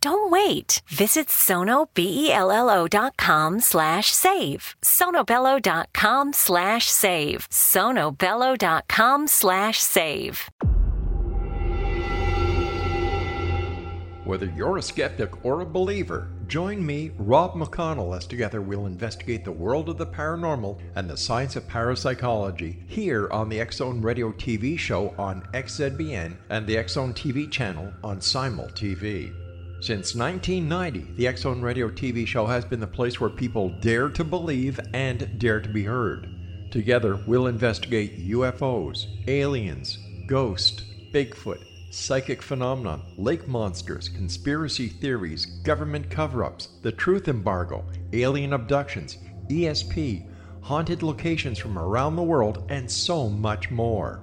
Don't wait. Visit sonobello.com slash save. sonobello.com slash save. sonobello.com slash save. Whether you're a skeptic or a believer, join me, Rob McConnell, as together we'll investigate the world of the paranormal and the science of parapsychology here on the Zone Radio TV show on XZBN and the Zone TV channel on Simul TV. Since 1990, the Zone Radio TV show has been the place where people dare to believe and dare to be heard. Together, we'll investigate UFOs, aliens, ghosts, Bigfoot, psychic phenomenon, lake monsters, conspiracy theories, government cover ups, the truth embargo, alien abductions, ESP, haunted locations from around the world, and so much more.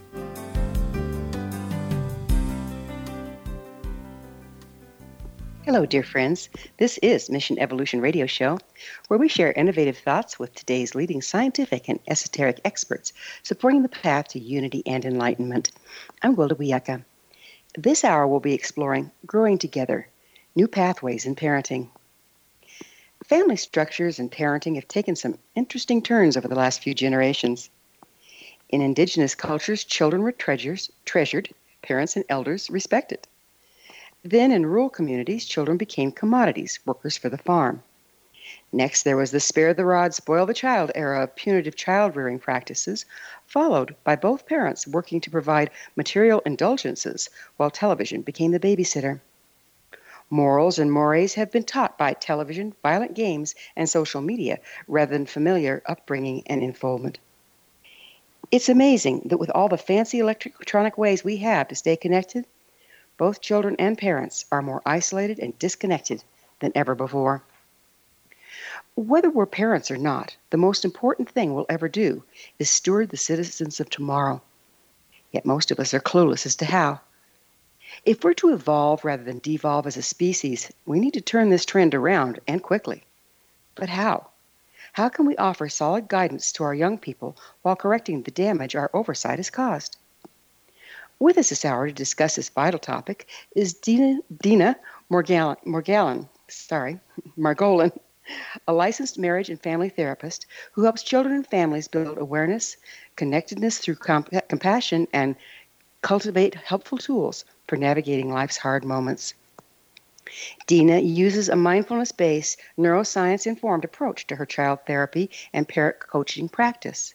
Hello, dear friends. This is Mission Evolution Radio Show, where we share innovative thoughts with today's leading scientific and esoteric experts supporting the path to unity and enlightenment. I'm Gwilda Wiyaka. This hour we'll be exploring growing together, new pathways in parenting. Family structures and parenting have taken some interesting turns over the last few generations. In indigenous cultures, children were treasures, treasured, parents and elders respected. Then, in rural communities, children became commodities, workers for the farm. Next, there was the spare the rod, spoil the child era of punitive child rearing practices, followed by both parents working to provide material indulgences while television became the babysitter. Morals and mores have been taught by television, violent games, and social media rather than familiar upbringing and unfoldment. It's amazing that with all the fancy electronic ways we have to stay connected, both children and parents are more isolated and disconnected than ever before. Whether we're parents or not, the most important thing we'll ever do is steward the citizens of tomorrow. Yet most of us are clueless as to how. If we're to evolve rather than devolve as a species, we need to turn this trend around and quickly. But how? How can we offer solid guidance to our young people while correcting the damage our oversight has caused? With us this hour to discuss this vital topic is Deena, Deena Morgallon, sorry, Margolin, a licensed marriage and family therapist who helps children and families build awareness, connectedness through comp- compassion, and cultivate helpful tools for navigating life's hard moments. Deena uses a mindfulness based, neuroscience informed approach to her child therapy and parent coaching practice.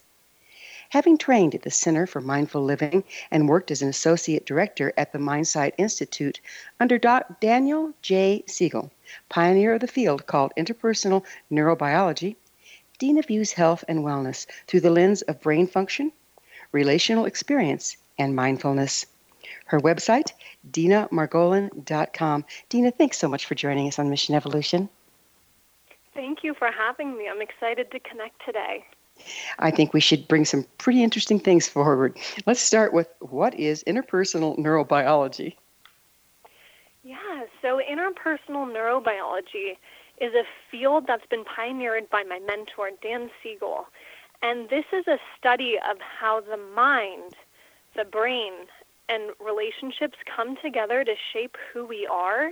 Having trained at the Center for Mindful Living and worked as an associate director at the Mindsight Institute under Dr. Daniel J. Siegel, pioneer of the field called interpersonal neurobiology, Deena views health and wellness through the lens of brain function, relational experience, and mindfulness. Her website, deenamargolin.com. Deena, thanks so much for joining us on Mission Evolution. Thank you for having me. I'm excited to connect today. I think we should bring some pretty interesting things forward. Let's start with what is interpersonal neurobiology? Yeah, so interpersonal neurobiology is a field that's been pioneered by my mentor, Dan Siegel. And this is a study of how the mind, the brain, and relationships come together to shape who we are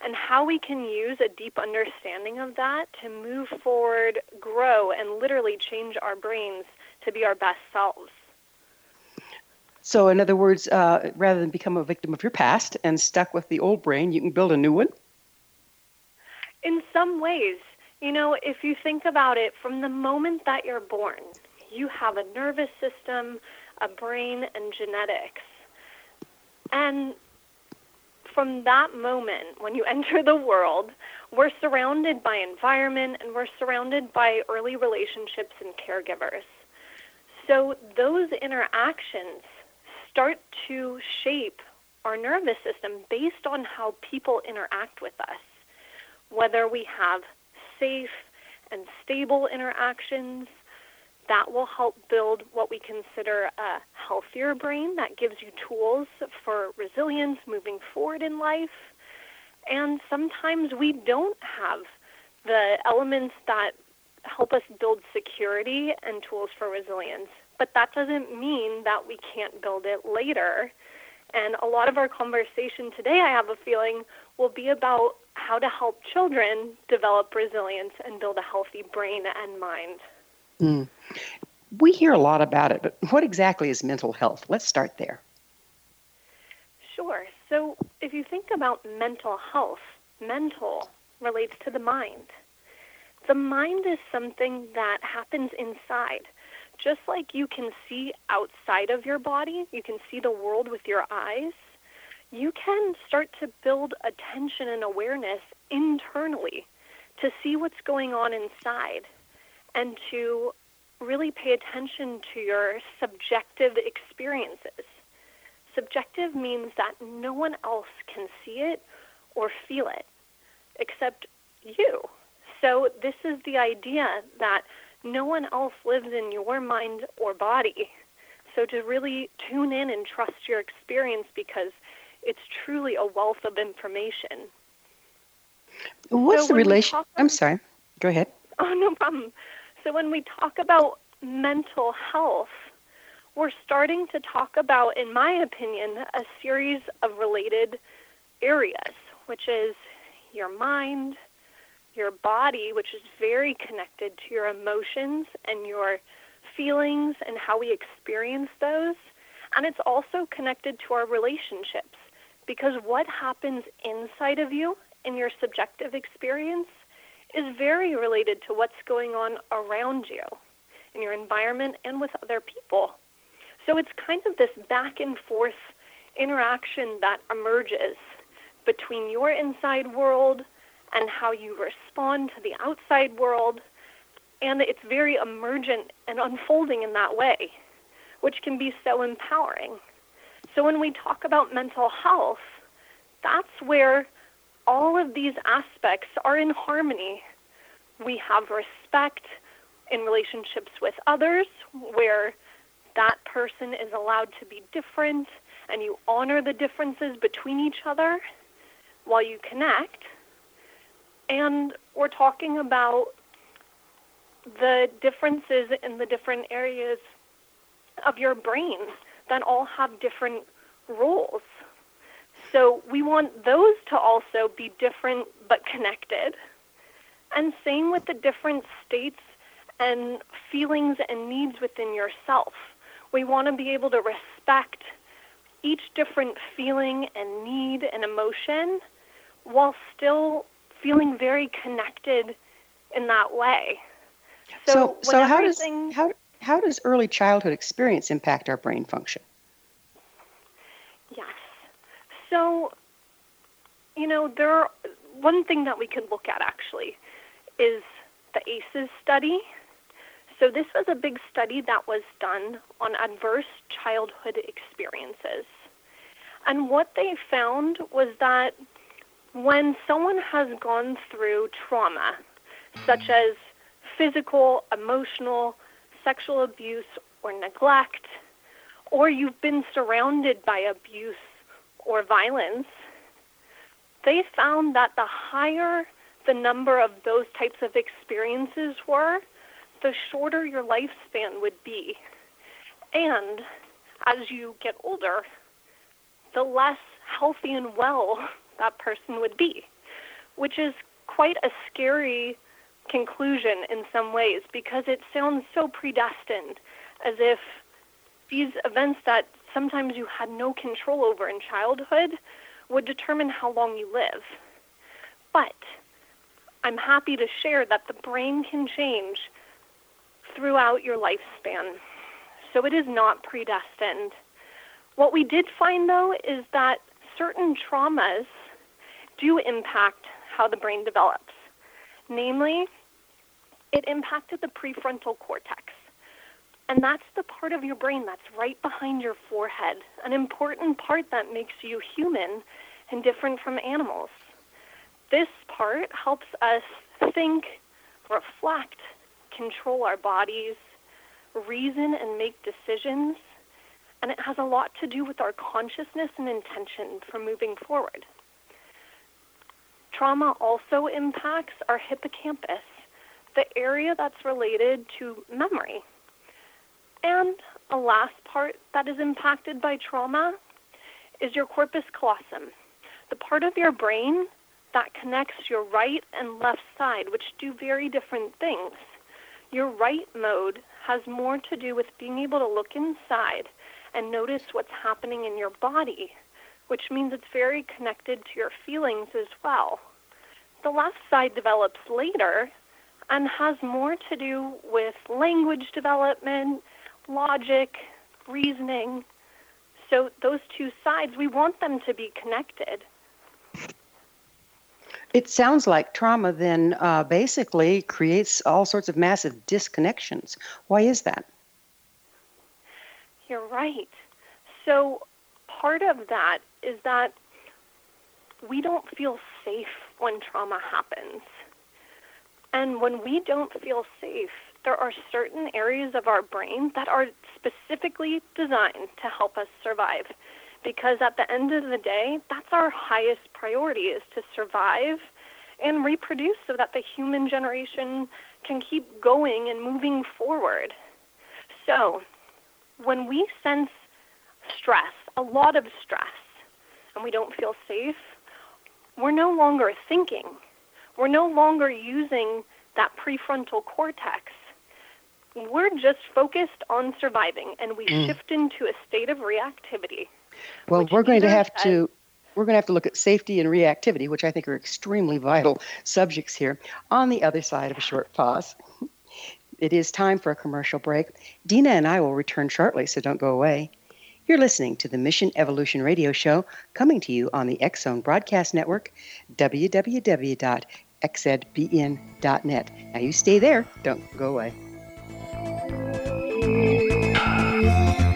and how we can use a deep understanding of that to move forward, grow, and literally change our brains to be our best selves. So, in other words, uh, rather than become a victim of your past and stuck with the old brain, you can build a new one? In some ways. You know, if you think about it, from the moment that you're born, you have a nervous system, a brain, and genetics. And from that moment, when you enter the world, we're surrounded by environment and we're surrounded by early relationships and caregivers. So those interactions start to shape our nervous system based on how people interact with us. Whether we have safe and stable interactions, that will help build what we consider a healthier brain that gives you tools for resilience moving forward in life. And sometimes we don't have the elements that help us build security and tools for resilience. But that doesn't mean that we can't build it later. And a lot of our conversation today, I have a feeling, will be about how to help children develop resilience and build a healthy brain and mind. Mm. We hear a lot about it, but what exactly is mental health? Let's start there. Sure. So, if you think about mental health, mental relates to the mind. The mind is something that happens inside. Just like you can see outside of your body, you can see the world with your eyes, you can start to build attention and awareness internally to see what's going on inside and to really pay attention to your subjective experiences. Subjective means that no one else can see it or feel it except you. So, this is the idea that no one else lives in your mind or body. So, to really tune in and trust your experience because it's truly a wealth of information. What's so the relation? I'm sorry. Go ahead. Oh, no problem. So when we talk about mental health, we're starting to talk about, in my opinion, a series of related areas, which is your mind, your body, which is very connected to your emotions and your feelings and how we experience those. And it's also connected to our relationships because what happens inside of you in your subjective experience is very related to what's going on around you in your environment and with other people. So it's kind of this back and forth interaction that emerges between your inside world and how you respond to the outside world. And it's very emergent and unfolding in that way, which can be so empowering. So when we talk about mental health, that's where all of these aspects are in harmony. We have respect in relationships with others, where that person is allowed to be different and you honor the differences between each other while you connect. And we're talking about the differences in the different areas of your brain that all have different roles. So we want those to also be different but connected. And same with the different states and feelings and needs within yourself. We want to be able to respect each different feeling and need and emotion while still feeling very connected in that way. So, so, so how does how how does early childhood experience impact our brain function? Yes. So, you know, there are, one thing that we could look at actually is the ACEs study. So this was a big study that was done on adverse childhood experiences. And what they found was that when someone has gone through trauma, such mm-hmm. as physical, emotional, sexual abuse, or neglect, or you've been surrounded by abuse or violence, they found that the higher the number of those types of experiences were, the shorter your lifespan would be. And as you get older, the less healthy and well that person would be, which is quite a scary conclusion in some ways because it sounds so predestined, as if these events that sometimes you had no control over in childhood would determine how long you live. But I'm happy to share that the brain can change throughout your lifespan. So it is not predestined. What we did find, though, is that certain traumas do impact how the brain develops. Namely, it impacted the prefrontal cortex. And that's the part of your brain that's right behind your forehead, an important part that makes you human and different from animals. This part helps us think, reflect, control our bodies, reason, and make decisions. And it has a lot to do with our consciousness and intention for moving forward. Trauma also impacts our hippocampus, the area that's related to memory. And a last part that is impacted by trauma is your corpus callosum, the part of your brain that connects your right and left side, which do very different things. Your right mode has more to do with being able to look inside and notice what's happening in your body, which means it's very connected to your feelings as well. The left side develops later and has more to do with language development, logic, reasoning. So, those two sides, we want them to be connected. It sounds like trauma then uh, basically creates all sorts of massive disconnections. Why is that? You're right. So, part of that is that we don't feel safe when trauma happens. And when we don't feel safe, there are certain areas of our brain that are specifically designed to help us survive. Because at the end of the day, that's our highest priority is to survive and reproduce so that the human generation can keep going and moving forward. So, when we sense stress, a lot of stress, and we don't feel safe, we're no longer thinking. We're no longer using that prefrontal cortex. We're just focused on surviving, and we mm. shift into a state of reactivity. Well, we're going to have to we're going to have to look at safety and reactivity, which I think are extremely vital subjects here, on the other side of a short pause. It is time for a commercial break. Deena and I will return shortly, so don't go away. You're listening to the Mission Evolution Radio Show coming to you on the X Zone Broadcast Network, www.xzbn.net. Now you stay there, don't go away. Thank you.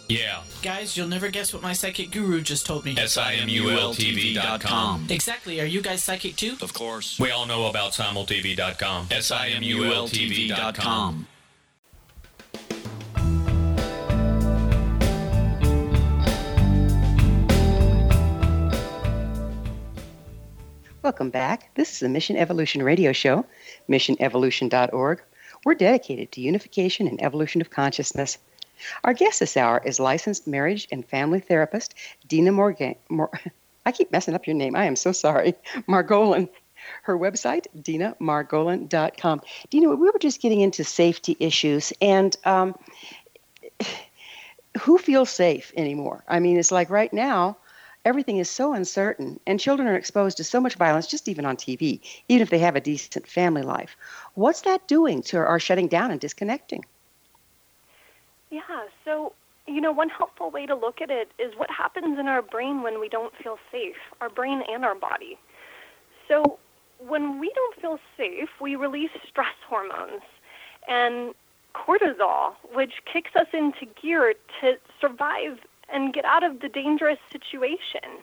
Yeah. Guys, you'll never guess what my psychic guru just told me. S-I-M-U-L-T-V.com. Exactly. Are you guys psychic too? Of course. We all know about simultv.com. S-I-M-U-L-T-V.com. Welcome back. This is the Mission Evolution Radio Show, missionevolution.org. We're dedicated to unification and evolution of consciousness. Our guest this hour is licensed marriage and family therapist Deena Morgan. Mor- I keep messing up your name. I am so sorry. Margolin. Her website, deenamargolin.com. Deena, we were just getting into safety issues, and um, who feels safe anymore? I mean, it's like right now, everything is so uncertain, and children are exposed to so much violence, just even on TV, even if they have a decent family life. What's that doing to our shutting down and disconnecting? Yeah, so, you know, one helpful way to look at it is what happens in our brain when we don't feel safe, our brain and our body. So, when we don't feel safe, we release stress hormones and cortisol, which kicks us into gear to survive and get out of the dangerous situation.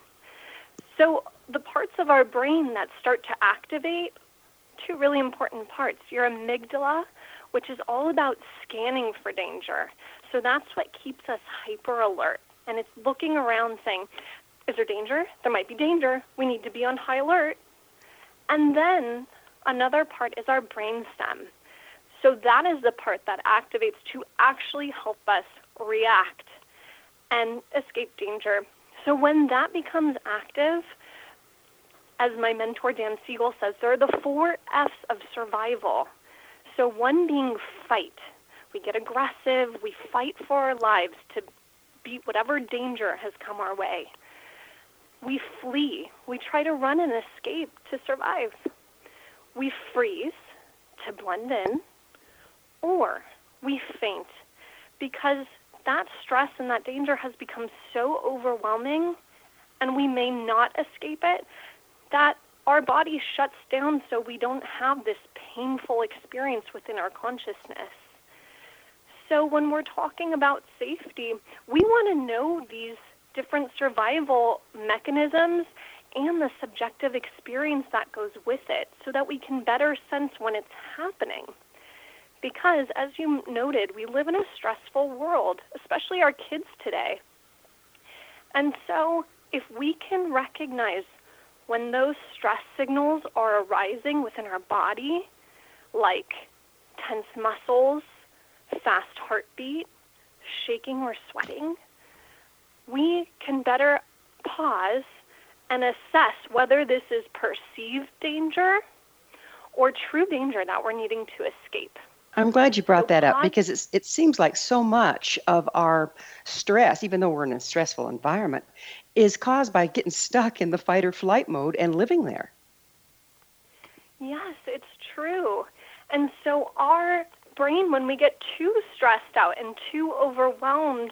So, the parts of our brain that start to activate, two really important parts your amygdala, which is all about scanning for danger. So, that's what keeps us hyper alert. And it's looking around saying, Is there danger? There might be danger. We need to be on high alert. And then another part is our brainstem. So that is the part that activates to actually help us react and escape danger. So when that becomes active, as my mentor Dan Siegel says, there are the four F's of survival. So one being fight. We get aggressive, we fight for our lives to beat whatever danger has come our way we flee. We try to run and escape to survive. We freeze to blend in, or we faint because that stress and that danger has become so overwhelming and we may not escape it that our body shuts down so we don't have this painful experience within our consciousness. So when we're talking about safety, we want to know these different survival mechanisms and the subjective experience that goes with it so that we can better sense when it's happening. Because, as you noted, we live in a stressful world, especially our kids today. And so, if we can recognize when those stress signals are arising within our body, like tense muscles, fast heartbeat, shaking or sweating, we can better pause and assess whether this is perceived danger or true danger that we're needing to escape. I'm glad you brought that up because it's, it seems like so much of our stress, even though we're in a stressful environment, is caused by getting stuck in the fight or flight mode and living there. Yes, it's true. And so our brain, when we get too stressed out and too overwhelmed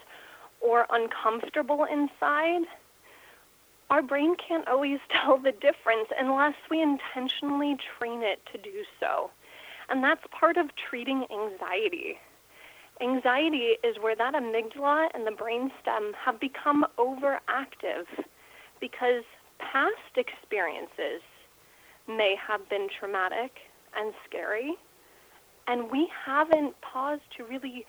or uncomfortable inside, our brain can't always tell the difference unless we intentionally train it to do so. And that's part of treating anxiety. Anxiety is where that amygdala and the brainstem have become overactive because past experiences may have been traumatic and scary, and we haven't paused to really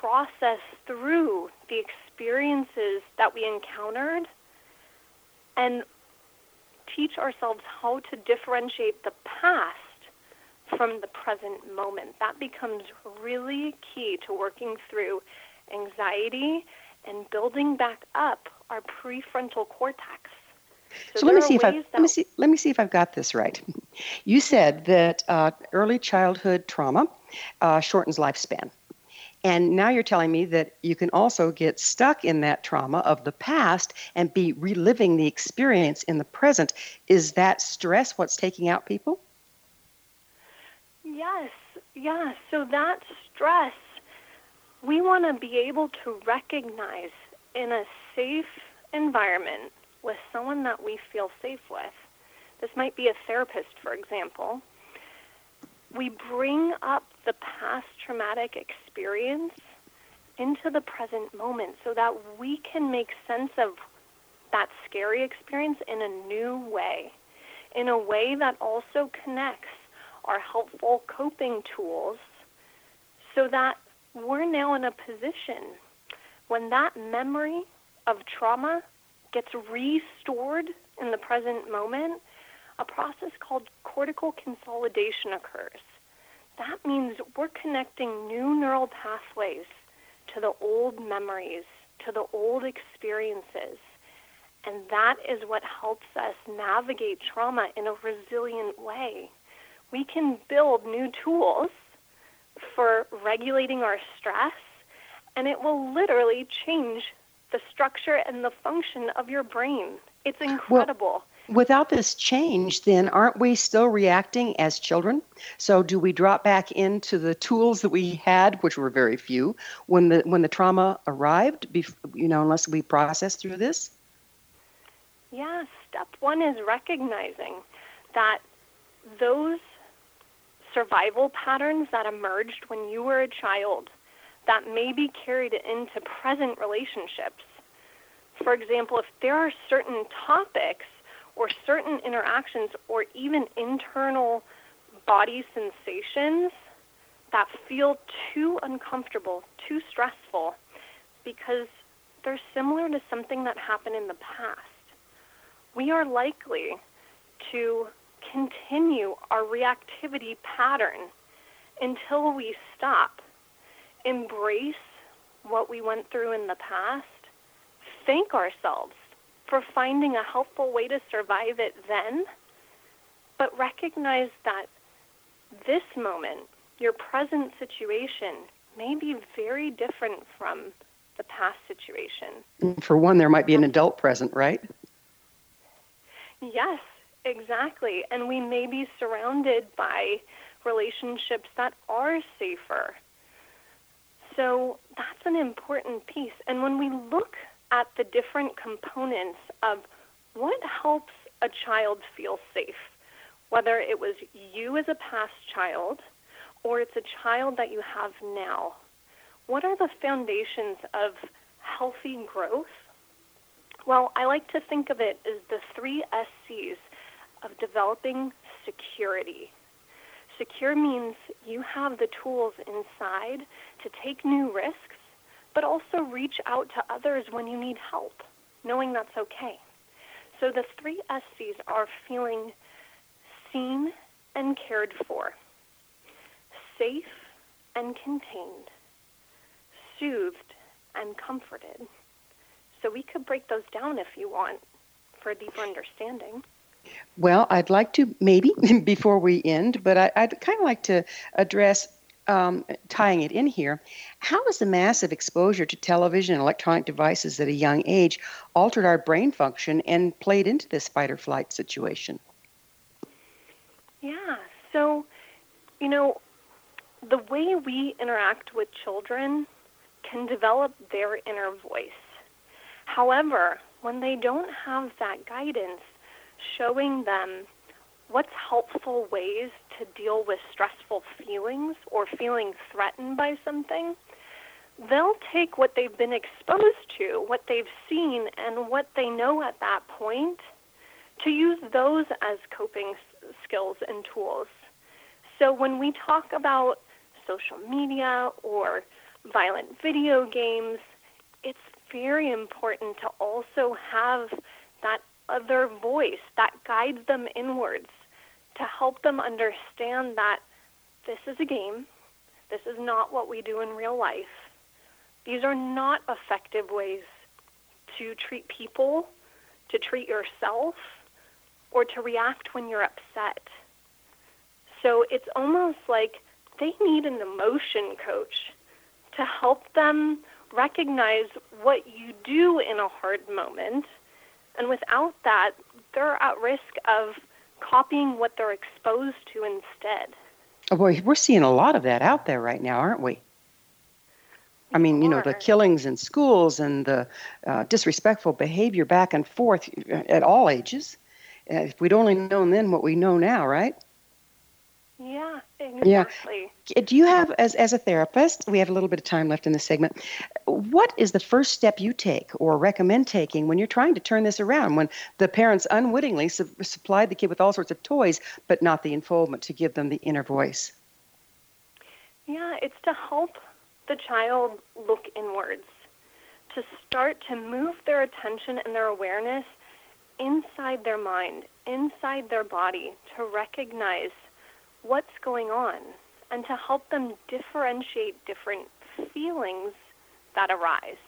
process through the experiences that we encountered and teach ourselves how to differentiate the past from the present moment. That becomes really key to working through anxiety and building back up our prefrontal cortex. So, so let me see if I let me see let me see if I've got this right. You said that uh, early childhood trauma uh, shortens lifespan. And now you're telling me that you can also get stuck in that trauma of the past and be reliving the experience in the present. Is that stress what's taking out people? Yes, yes. So that stress, we want to be able to recognize in a safe environment with someone that we feel safe with. This might be a therapist, for example. We bring up the past traumatic experience into the present moment so that we can make sense of that scary experience in a new way, in a way that also connects our helpful coping tools so that we're now in a position when that memory of trauma gets restored in the present moment, a process called cortical consolidation occurs. That means we're connecting new neural pathways to the old memories, to the old experiences. And that is what helps us navigate trauma in a resilient way. We can build new tools for regulating our stress, and it will literally change the structure and the function of your brain. It's incredible. Well, without this change, then aren't we still reacting as children? So do we drop back into the tools that we had, which were very few, when the when the trauma arrived? You know, unless we process through this. Yeah, step one is recognizing that those survival patterns that emerged when you were a child that may be carried into present relationships. For example, if there are certain topics or certain interactions or even internal body sensations that feel too uncomfortable, too stressful, because they're similar to something that happened in the past, we are likely to continue our reactivity pattern until we stop, embrace what we went through in the past, thank ourselves for finding a helpful way to survive it then, but recognize that this moment, your present situation, may be very different from the past situation. For one, there might be an adult present, right? Yes, exactly. And we may be surrounded by relationships that are safer. So that's an important piece. And when we look at the different components of what helps a child feel safe, whether it was you as a past child or it's a child that you have now. What are the foundations of healthy growth? Well, I like to think of it as the three SCs of developing security. Secure means you have the tools inside to take new risks but also reach out to others when you need help, knowing that's okay. So the three SCs are feeling seen and cared for, safe and contained, soothed and comforted. So we could break those down if you want for a deeper understanding. Well, I'd like to maybe before we end, but I, would kind of like to address um, tying it in here, how has the massive exposure to television and electronic devices at a young age altered our brain function and played into this fight or flight situation? Yeah, so you know, the way we interact with children can develop their inner voice. However, when they don't have that guidance showing them what's helpful ways to deal with stressful feelings or feeling threatened by something, they'll take what they've been exposed to, what they've seen, and what they know at that point to use those as coping skills and tools. So when we talk about social media or violent video games, it's very important to also have that other voice that guides them inwards to help them understand that this is a game. This is not what we do in real life. These are not effective ways to treat people, to treat yourself, or to react when you're upset. So it's almost like they need an emotion coach to help them recognize what you do in a hard moment. And without that, they're at risk of copying what they're exposed to instead. Oh boy, we're seeing a lot of that out there right now, aren't we? I mean, you know, the killings in schools and the uh, disrespectful behavior back and forth at all ages. Uh, if we'd only known then what we know now, right? Yeah, exactly. Yeah. Do you have, as, as a therapist, we have a little bit of time left in this segment. What is the first step you take or recommend taking when you're trying to turn this around? When the parents unwittingly su- supplied the kid with all sorts of toys, but not the unfoldment to give them the inner voice? Yeah, it's to help the child look inwards, to start to move their attention and their awareness inside their mind, inside their body, to recognize what's going on and to help them differentiate different feelings that arise.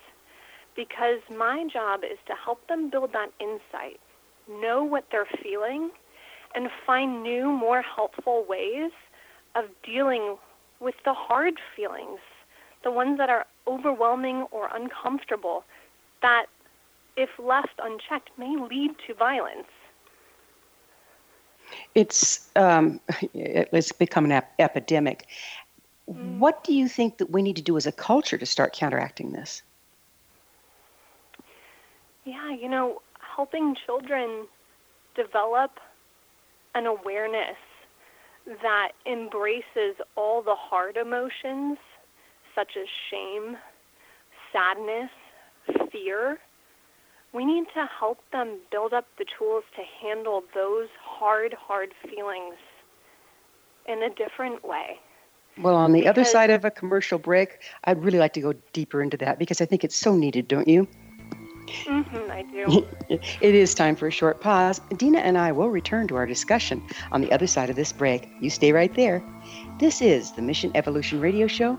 Because my job is to help them build that insight, know what they're feeling, and find new, more helpful ways of dealing with the hard feelings, the ones that are overwhelming or uncomfortable, that, if left unchecked, may lead to violence it's um, it's become an ap- epidemic. Mm. What do you think that we need to do as a culture to start counteracting this? Yeah, you know, helping children develop an awareness that embraces all the hard emotions, such as shame, sadness, fear, we need to help them build up the tools to handle those hard, hard feelings in a different way. Well, on the because, other side of a commercial break, I'd really like to go deeper into that because I think it's so needed, don't you? Mm-hmm, I do. it is time for a short pause. Deena and I will return to our discussion on the other side of this break. You stay right there. This is the Mission Evolution Radio Show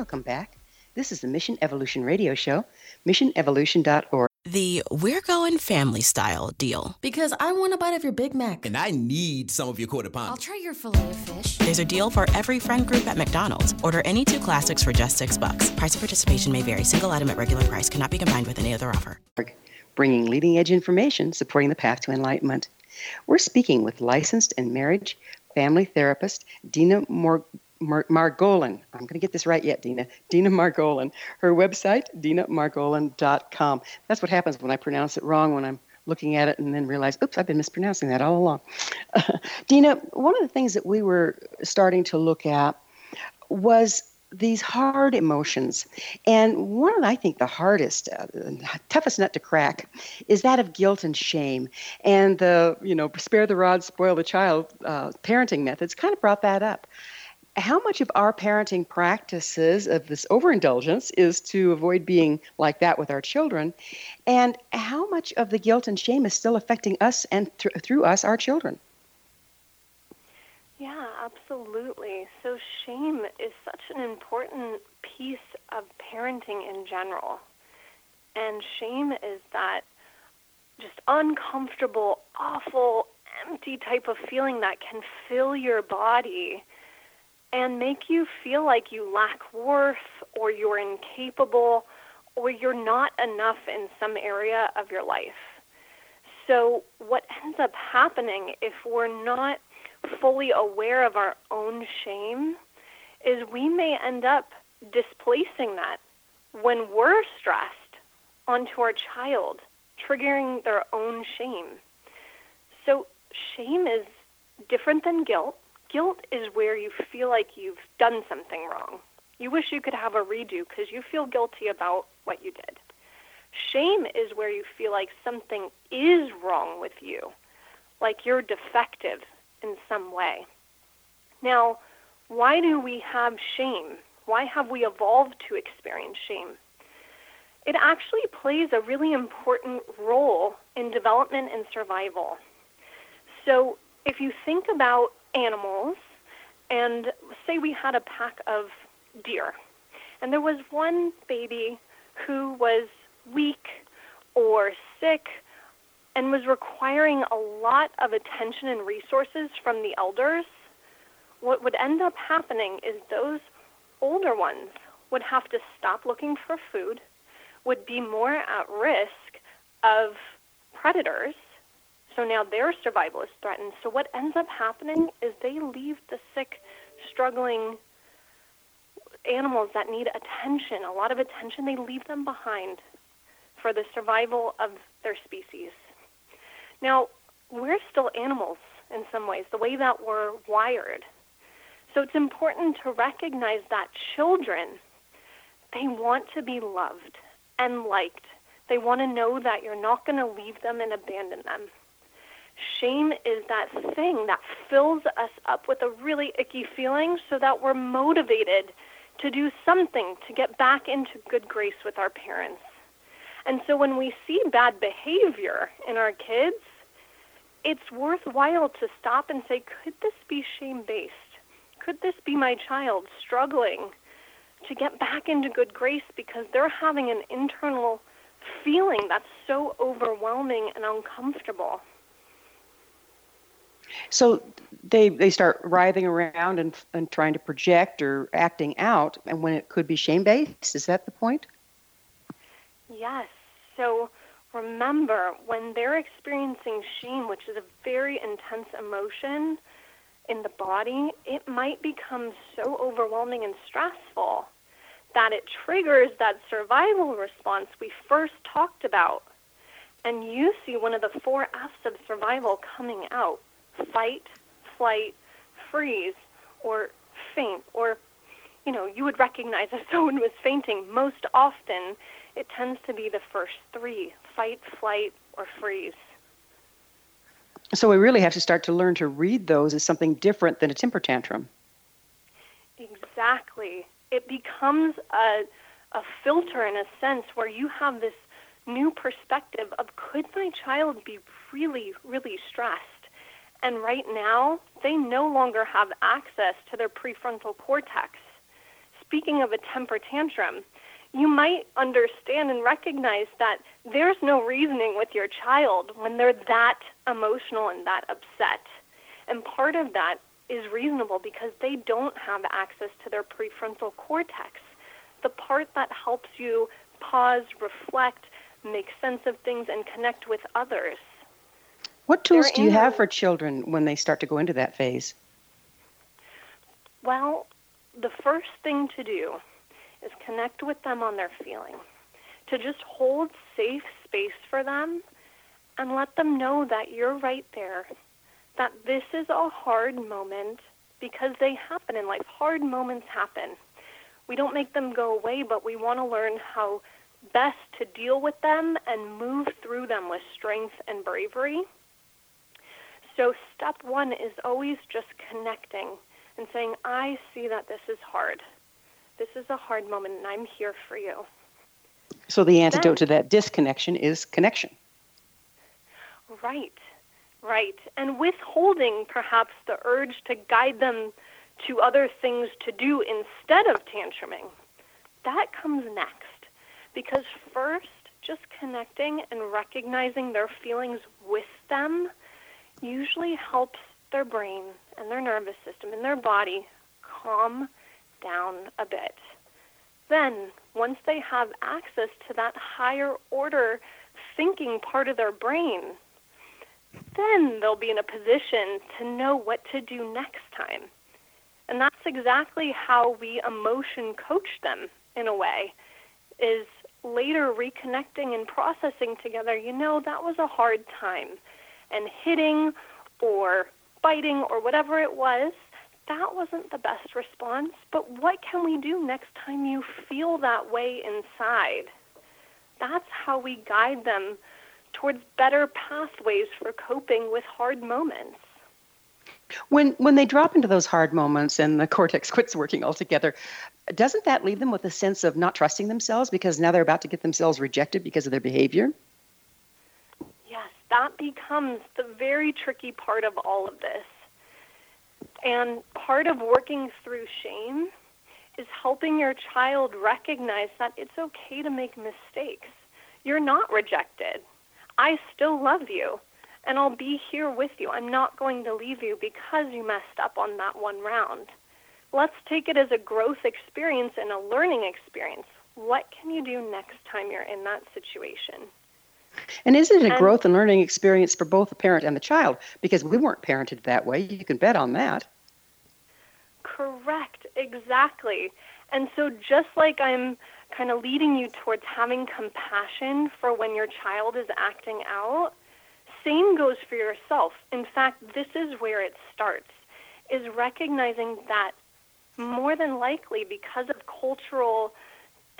Welcome back. This is the Mission Evolution Radio Show, missionevolution.org. The We're Going Family Style deal. Because I want a bite of your Big Mac. And I need some of your quarter pound. I'll try your filet of fish. There's a deal for every friend group at McDonald's. Order any two classics for just six bucks. Price of participation may vary. Single item at regular price cannot be combined with any other offer. Bringing leading edge information supporting the path to enlightenment. We're speaking with licensed and marriage family therapist Deena Mor- Mar- Margolin. I'm going to get this right yet, Deena. Deena Margolin. Her website, deenamargolin.com. That's what happens when I pronounce it wrong when I'm looking at it and then realize, oops, I've been mispronouncing that all along. Deena, one of the things that we were starting to look at was these hard emotions. And one I think, the hardest, uh, toughest nut to crack is that of guilt and shame. And the, you know, spare the rod, spoil the child uh, parenting methods kind of brought that up how much of our parenting practices of this overindulgence is to avoid being like that with our children, and how much of the guilt and shame is still affecting us and th- through us, our children? Yeah, absolutely. So, shame is such an important piece of parenting in general. And shame is that just uncomfortable, awful, empty type of feeling that can fill your body and make you feel like you lack worth or you're incapable or you're not enough in some area of your life. So, what ends up happening if we're not fully aware of our own shame is we may end up displacing that when we're stressed onto our child, triggering their own shame. So, shame is different than guilt Guilt is where you feel like you've done something wrong. You wish you could have a redo because you feel guilty about what you did. Shame is where you feel like something is wrong with you, like you're defective in some way. Now, why do we have shame? Why have we evolved to experience shame? It actually plays a really important role in development and survival. So, if you think about animals, and say we had a pack of deer, and there was one baby who was weak or sick and was requiring a lot of attention and resources from the elders, what would end up happening is those older ones would have to stop looking for food, would be more at risk of predators, so now their survival is threatened. So what ends up happening is they leave the sick, struggling animals that need attention, a lot of attention, they leave them behind for the survival of their species. Now, we're still animals in some ways, the way that we're wired. So it's important to recognize that children, they want to be loved and liked. They want to know that you're not going to leave them and abandon them. Shame is that thing that fills us up with a really icky feeling so that we're motivated to do something to get back into good grace with our parents. And so when we see bad behavior in our kids, it's worthwhile to stop and say, could this be shame based? Could this be my child struggling to get back into good grace because they're having an internal feeling that's so overwhelming and uncomfortable? So they they start writhing around and and trying to project or acting out, and when it could be shame based. Is that the point? Yes. So remember, when they're experiencing shame, which is a very intense emotion in the body, it might become so overwhelming and stressful that it triggers that survival response we first talked about. And you see one of the four F's of survival coming out fight, flight, freeze, or faint, or you know, you would recognize if someone was fainting. Most often, it tends to be the first three fight, flight, or freeze. So we really have to start to learn to read those as something different than a temper tantrum. Exactly. It becomes a, a filter in a sense where you have this new perspective of could my child be really, really stressed? And right now, they no longer have access to their prefrontal cortex. Speaking of a temper tantrum, you might understand and recognize that there's no reasoning with your child when they're that emotional and that upset. And part of that is reasonable because they don't have access to their prefrontal cortex, the part that helps you pause, reflect, make sense of things, and connect with others. What tools They're do you have for children when they start to go into that phase? Well, the first thing to do is connect with them on their feeling, to just hold safe space for them and let them know that you're right there, that this is a hard moment because they happen in life. Hard moments happen. We don't make them go away, but we want to learn how best to deal with them and move through them with strength and bravery. So, step one is always just connecting and saying, I see that this is hard. This is a hard moment, and I'm here for you. So, the antidote then, to that disconnection is connection. Right, right. And withholding perhaps the urge to guide them to other things to do instead of tantruming. That comes next. Because first, just connecting and recognizing their feelings with them usually helps their brain and their nervous system and their body calm down a bit. Then, once they have access to that higher order thinking part of their brain, then they'll be in a position to know what to do next time. And that's exactly how we emotion coach them in a way is later reconnecting and processing together, you know, that was a hard time. And hitting or biting or whatever it was, that wasn't the best response. But what can we do next time you feel that way inside? That's how we guide them towards better pathways for coping with hard moments. When when they drop into those hard moments and the cortex quits working altogether, doesn't that leave them with a sense of not trusting themselves because now they're about to get themselves rejected because of their behavior? That becomes the very tricky part of all of this. And part of working through shame is helping your child recognize that it's okay to make mistakes. You're not rejected. I still love you and I'll be here with you. I'm not going to leave you because you messed up on that one round. Let's take it as a growth experience and a learning experience. What can you do next time you're in that situation? And isn't it a growth and learning experience for both the parent and the child? Because we weren't parented that way. You can bet on that. Correct, exactly. And so, just like I'm kind of leading you towards having compassion for when your child is acting out, same goes for yourself. In fact, this is where it starts is recognizing that more than likely because of cultural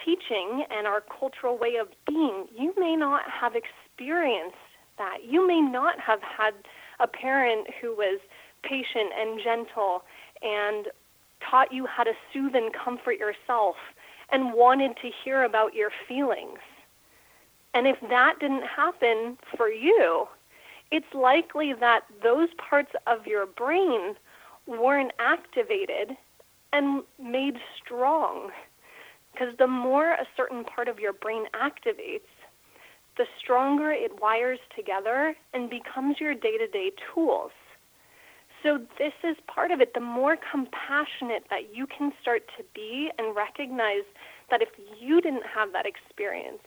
teaching and our cultural way of being, you may not have experienced that. You may not have had a parent who was patient and gentle and taught you how to soothe and comfort yourself and wanted to hear about your feelings. And if that didn't happen for you, it's likely that those parts of your brain weren't activated and made strong. Because the more a certain part of your brain activates, the stronger it wires together and becomes your day to day tools. So, this is part of it. The more compassionate that you can start to be and recognize that if you didn't have that experience,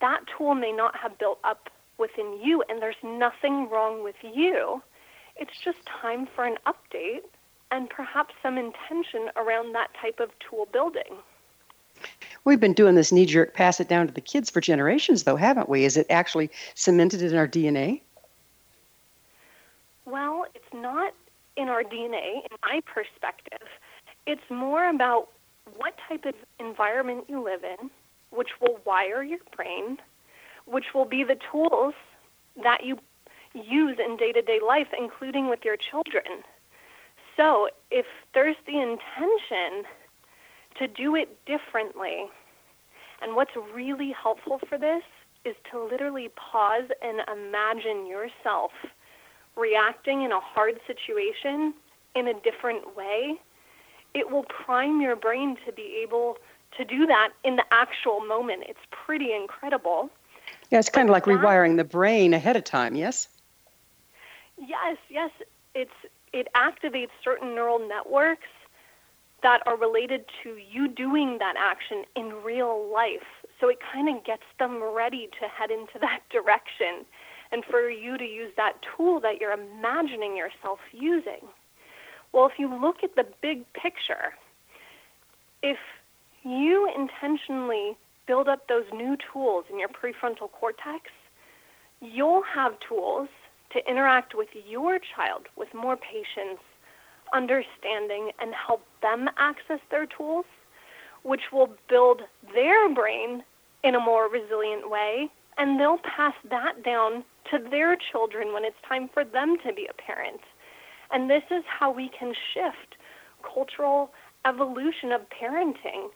that tool may not have built up within you, and there's nothing wrong with you. It's just time for an update and perhaps some intention around that type of tool building. We've been doing this knee jerk pass it down to the kids for generations, though, haven't we? Is it actually cemented in our DNA? Well, it's not in our DNA, in my perspective. It's more about what type of environment you live in, which will wire your brain, which will be the tools that you use in day to day life, including with your children. So, if there's the intention to do it differently, and what's really helpful for this is to literally pause and imagine yourself reacting in a hard situation in a different way, it will prime your brain to be able to do that in the actual moment. It's pretty incredible. Yeah, it's kind of like rewiring the brain ahead of time, yes? Yes, yes. It's it activates certain neural networks that are related to you doing that action in real life. So it kind of gets them ready to head into that direction and for you to use that tool that you're imagining yourself using. Well, if you look at the big picture, if you intentionally build up those new tools in your prefrontal cortex, you'll have tools to interact with your child with more patience, understanding, and help them access their tools, which will build their brain in a more resilient way, and they'll pass that down to their children when it's time for them to be a parent. And this is how we can shift cultural evolution of parenting.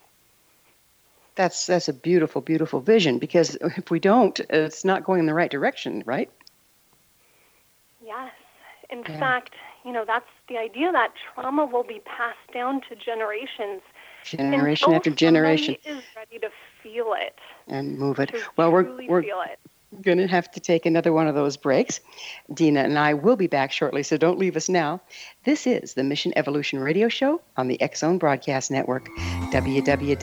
That's that's a beautiful, beautiful vision because if we don't, it's not going in the right direction, right? Yes. In Yeah. fact, you know, that's the idea that trauma will be passed down to generations. Generation after generation. is ready to feel it. and move it. Well, we're we're feel it. going to have to take another one of those breaks. Deena and I will be back shortly, so don't leave us now. This is the Mission Evolution Radio Show on the X Zone Broadcast Network, www.xzbn.net.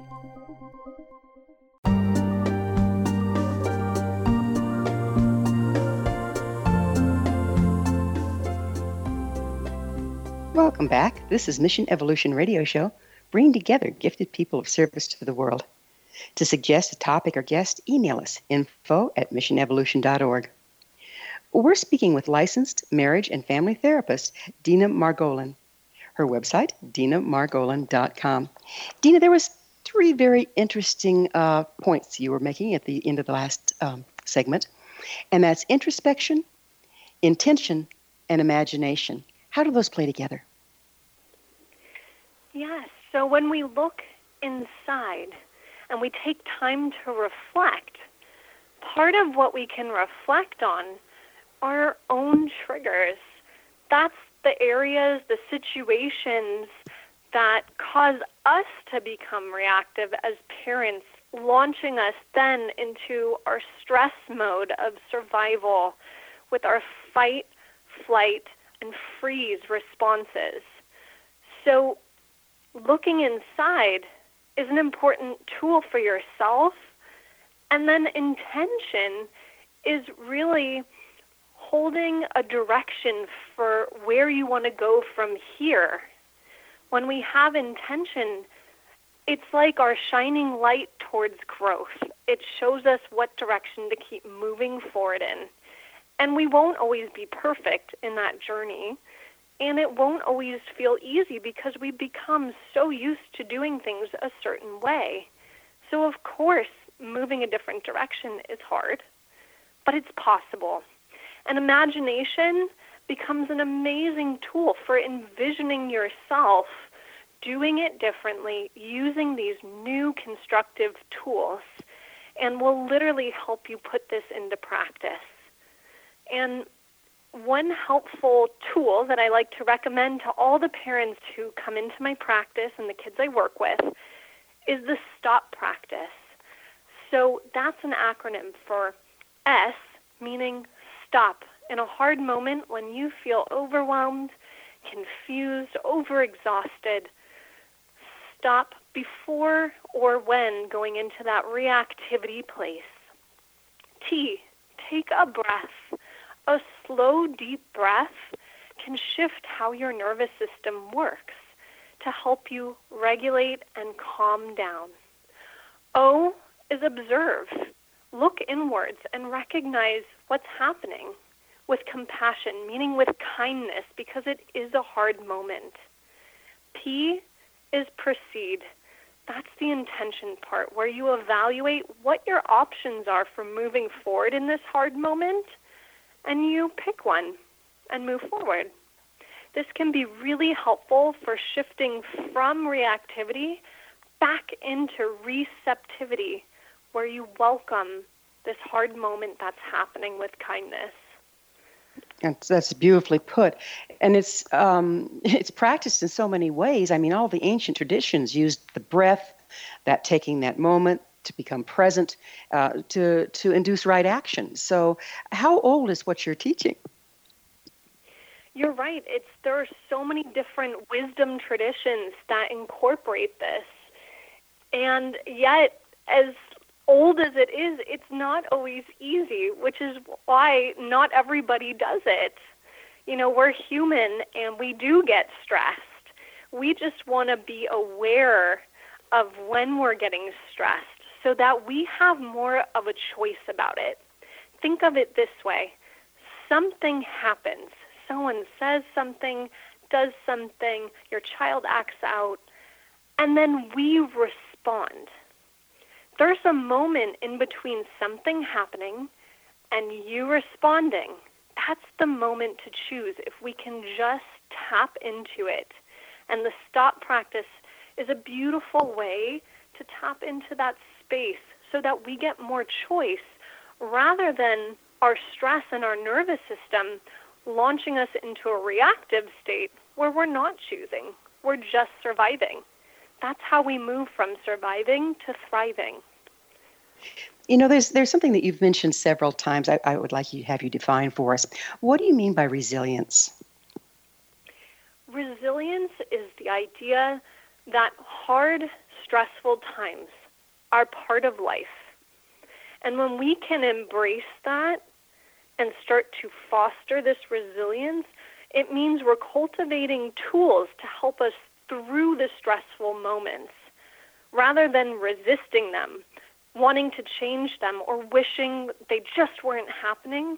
Welcome back. This is Mission Evolution Radio Show, bringing together gifted people of service to the world. To suggest a topic or guest, email us info at missionevolution.org. We're speaking with licensed marriage and family therapist Deena Margolin. Her website, deenamargolin.com. Deena, there was three very interesting uh, points you were making at the end of the last um, segment, and that's introspection, intention, and imagination. How do those play together? Yes. So when we look inside and we take time to reflect, part of what we can reflect on are our own triggers. That's the areas, the situations that cause us to become reactive as parents, launching us then into our stress mode of survival with our fight, flight, and freeze responses. So, looking inside is an important tool for yourself. And then intention is really holding a direction for where you want to go from here. When we have intention, it's like our shining light towards growth. It shows us what direction to keep moving forward in. And we won't always be perfect in that journey. And it won't always feel easy because we become so used to doing things a certain way. So, of course, moving a different direction is hard, but it's possible. And imagination becomes an amazing tool for envisioning yourself doing it differently using these new constructive tools and will literally help you put this into practice. And one helpful tool that I like to recommend to all the parents who come into my practice and the kids I work with is the STOP practice. So that's an acronym for S, meaning stop. In a hard moment when you feel overwhelmed, confused, overexhausted, stop before or when going into that reactivity place. T, take a breath a slow, deep breath can shift how your nervous system works to help you regulate and calm down. O is observe. Look inwards and recognize what's happening with compassion, meaning with kindness, because it is a hard moment. P is proceed. That's the intention part, where you evaluate what your options are for moving forward in this hard moment and you pick one and move forward. This can be really helpful for shifting from reactivity back into receptivity, where you welcome this hard moment that's happening with kindness. That's, that's beautifully put, and it's um, it's practiced in so many ways. I mean, all the ancient traditions used the breath, that taking that moment, to become present, uh, to to induce right action. So, how old is what you're teaching? You're right. It's there are so many different wisdom traditions that incorporate this, and yet as old as it is, it's not always easy, which is why not everybody does it. You know, we're human and we do get stressed. We just want to be aware of when we're getting stressed so that we have more of a choice about it. Think of it this way something happens, someone says something, does something, your child acts out, And then we respond. There's a moment in between something happening and you responding. That's the moment to choose. If we can just tap into it. And the stop practice is a beautiful way to tap into that space so that we get more choice rather than our stress and our nervous system launching us into a reactive state where we're not choosing, we're just surviving. That's how we move from surviving to thriving. You know, there's there's something that you've mentioned several times. I, I would like you to have you define for us. What do you mean by resilience? Resilience is the idea that hard, stressful times are part of life. And when we can embrace that and start to foster this resilience, it means we're cultivating tools to help us through the stressful moments rather than resisting them, wanting to change them, or wishing they just weren't happening.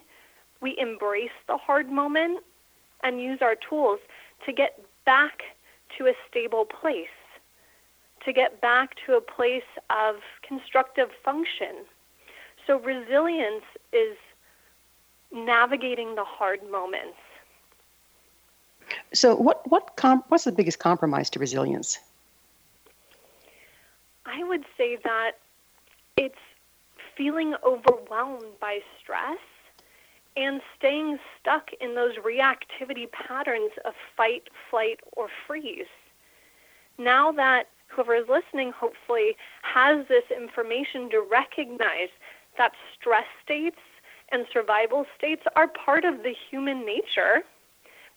We embrace the hard moment and use our tools to get back to a stable place, to get back to a place of constructive function. So, resilience is navigating the hard moments. So, what, what com- what's the biggest compromise to resilience? I would say that it's feeling overwhelmed by stress and staying stuck in those reactivity patterns of fight, flight, or freeze. Now that whoever is listening hopefully has this information to recognize that stress states and survival states are part of the human nature,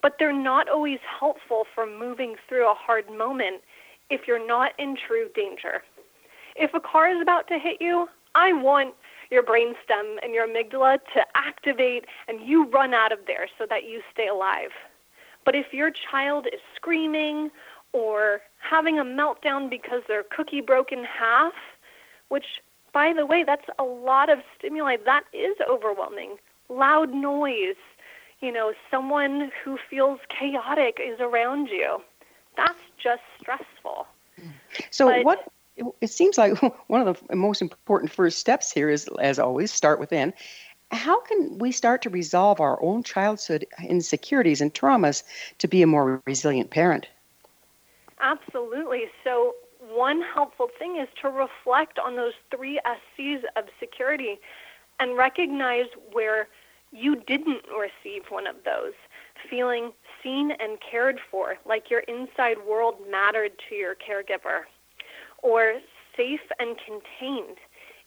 but they're not always helpful for moving through a hard moment if you're not in true danger. If a car is about to hit you, I want your brainstem and your amygdala to activate and you run out of there so that you stay alive. But if your child is screaming or having a meltdown because their cookie broke in half, which, by the way, that's a lot of stimuli, that is overwhelming. Loud noise, you know, someone who feels chaotic is around you. That's just stressful. So, but, what it seems like one of the most important first steps here is, as always, start within. How can we start to resolve our own childhood insecurities and traumas to be a more resilient parent? Absolutely. So, one helpful thing is to reflect on those three SCs of security and recognize where you didn't receive one of those. Feeling seen and cared for, like your inside world mattered to your caregiver or safe and contained.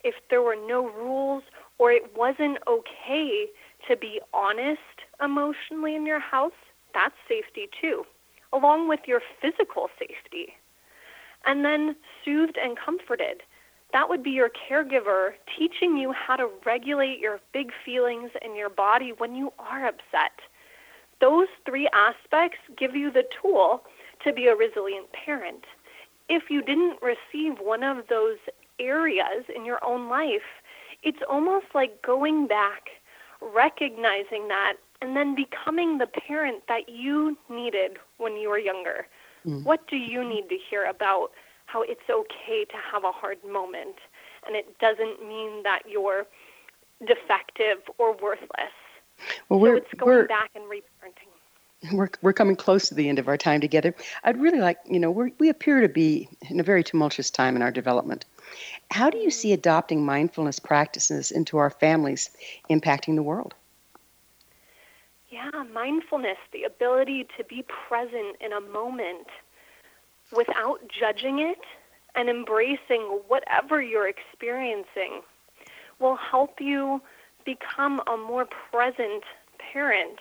If there were no rules or it wasn't okay to be honest emotionally in your house, that's safety too, along with your physical safety. And then soothed and comforted. That would be your caregiver teaching you how to regulate your big feelings in your body when you are upset. Those three aspects give you the tool to be a resilient parent if you didn't receive one of those areas in your own life, it's almost like going back, recognizing that, and then becoming the parent that you needed when you were younger. Mm. What do you need to hear about how it's okay to have a hard moment? And it doesn't mean that you're defective or worthless. Well, we're, so it's going back and reparenting we're, we're coming close to the end of our time together. I'd really like, you know, we we appear to be in a very tumultuous time in our development. How do you see adopting mindfulness practices into our families impacting the world? Yeah, mindfulness, the ability to be present in a moment without judging it and embracing whatever you're experiencing, will help you become a more present parent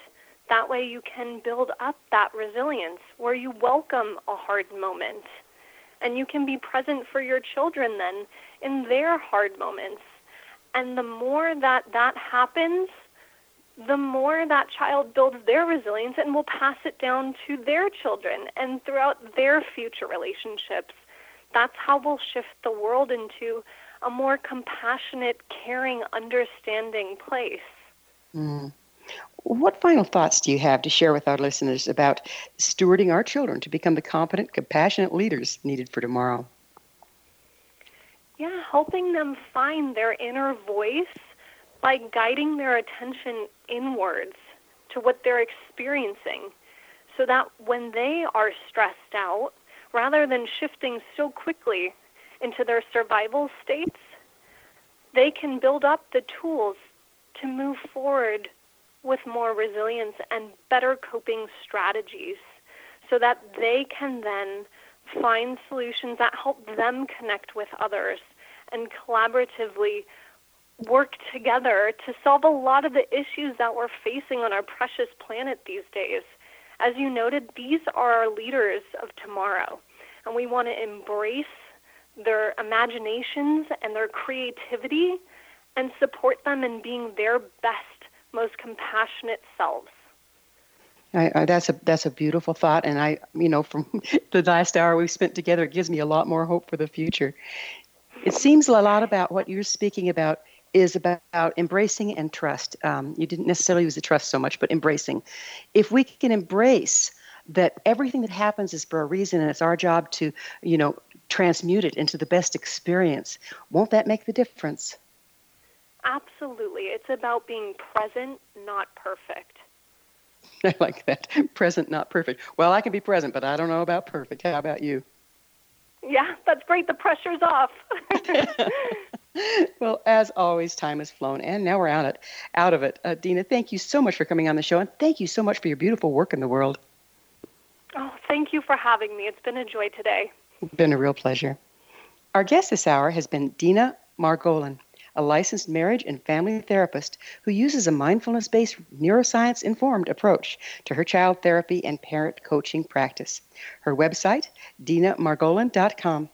that way, you can build up that resilience where you welcome a hard moment. And you can be present for your children then in their hard moments. And the more that that happens, the more that child builds their resilience and will pass it down to their children and throughout their future relationships. That's how we'll shift the world into a more compassionate, caring, understanding place. Mm. What final thoughts do you have to share with our listeners about stewarding our children to become the competent, compassionate leaders needed for tomorrow? Yeah, helping them find their inner voice by guiding their attention inwards to what they're experiencing so that when they are stressed out, rather than shifting so quickly into their survival states, they can build up the tools to move forward with more resilience and better coping strategies so that they can then find solutions that help them connect with others and collaboratively work together to solve a lot of the issues that we're facing on our precious planet these days. As you noted, these are our leaders of tomorrow, and we want to embrace their imaginations and their creativity and support them in being their best, most compassionate selves. I, I, that's a that's a beautiful thought, and I, you know, from the last hour we've spent together, it gives me a lot more hope for the future. It seems a lot about what you're speaking about is about embracing and trust. Um, you didn't necessarily use the trust so much, but embracing. If we can embrace that everything that happens is for a reason, and it's our job to, you know, transmute it into the best experience, won't that make the difference? Absolutely. It's about being present, not perfect. I like that. Present, not perfect. Well, I can be present, but I don't know about perfect. How about you? Yeah, that's great. The pressure's off. well, as always, time has flown, and now we're out, it, out of it. Uh, Deena, thank you so much for coming on the show, and thank you so much for your beautiful work in the world. Oh, thank you for having me. It's been a joy today. It's been a real pleasure. Our guest this hour has been Deena Margolin, a licensed marriage and family therapist who uses a mindfulness based neuroscience informed approach to her child therapy and parent coaching practice. Her website, deenamargolin.com.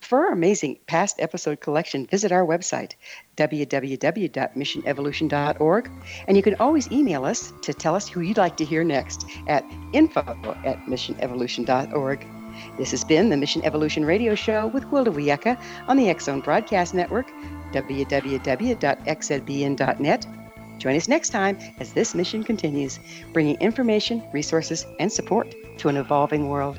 For our amazing past episode collection, visit our website, www.missionevolution.org. And you can always email us to tell us who you'd like to hear next at info at missionevolution.org. This has been the Mission Evolution Radio Show with Gwilda Wiyaka on the Zone Broadcast Network, www.xzbn.net. Join us next time as this mission continues, bringing information, resources, and support to an evolving world.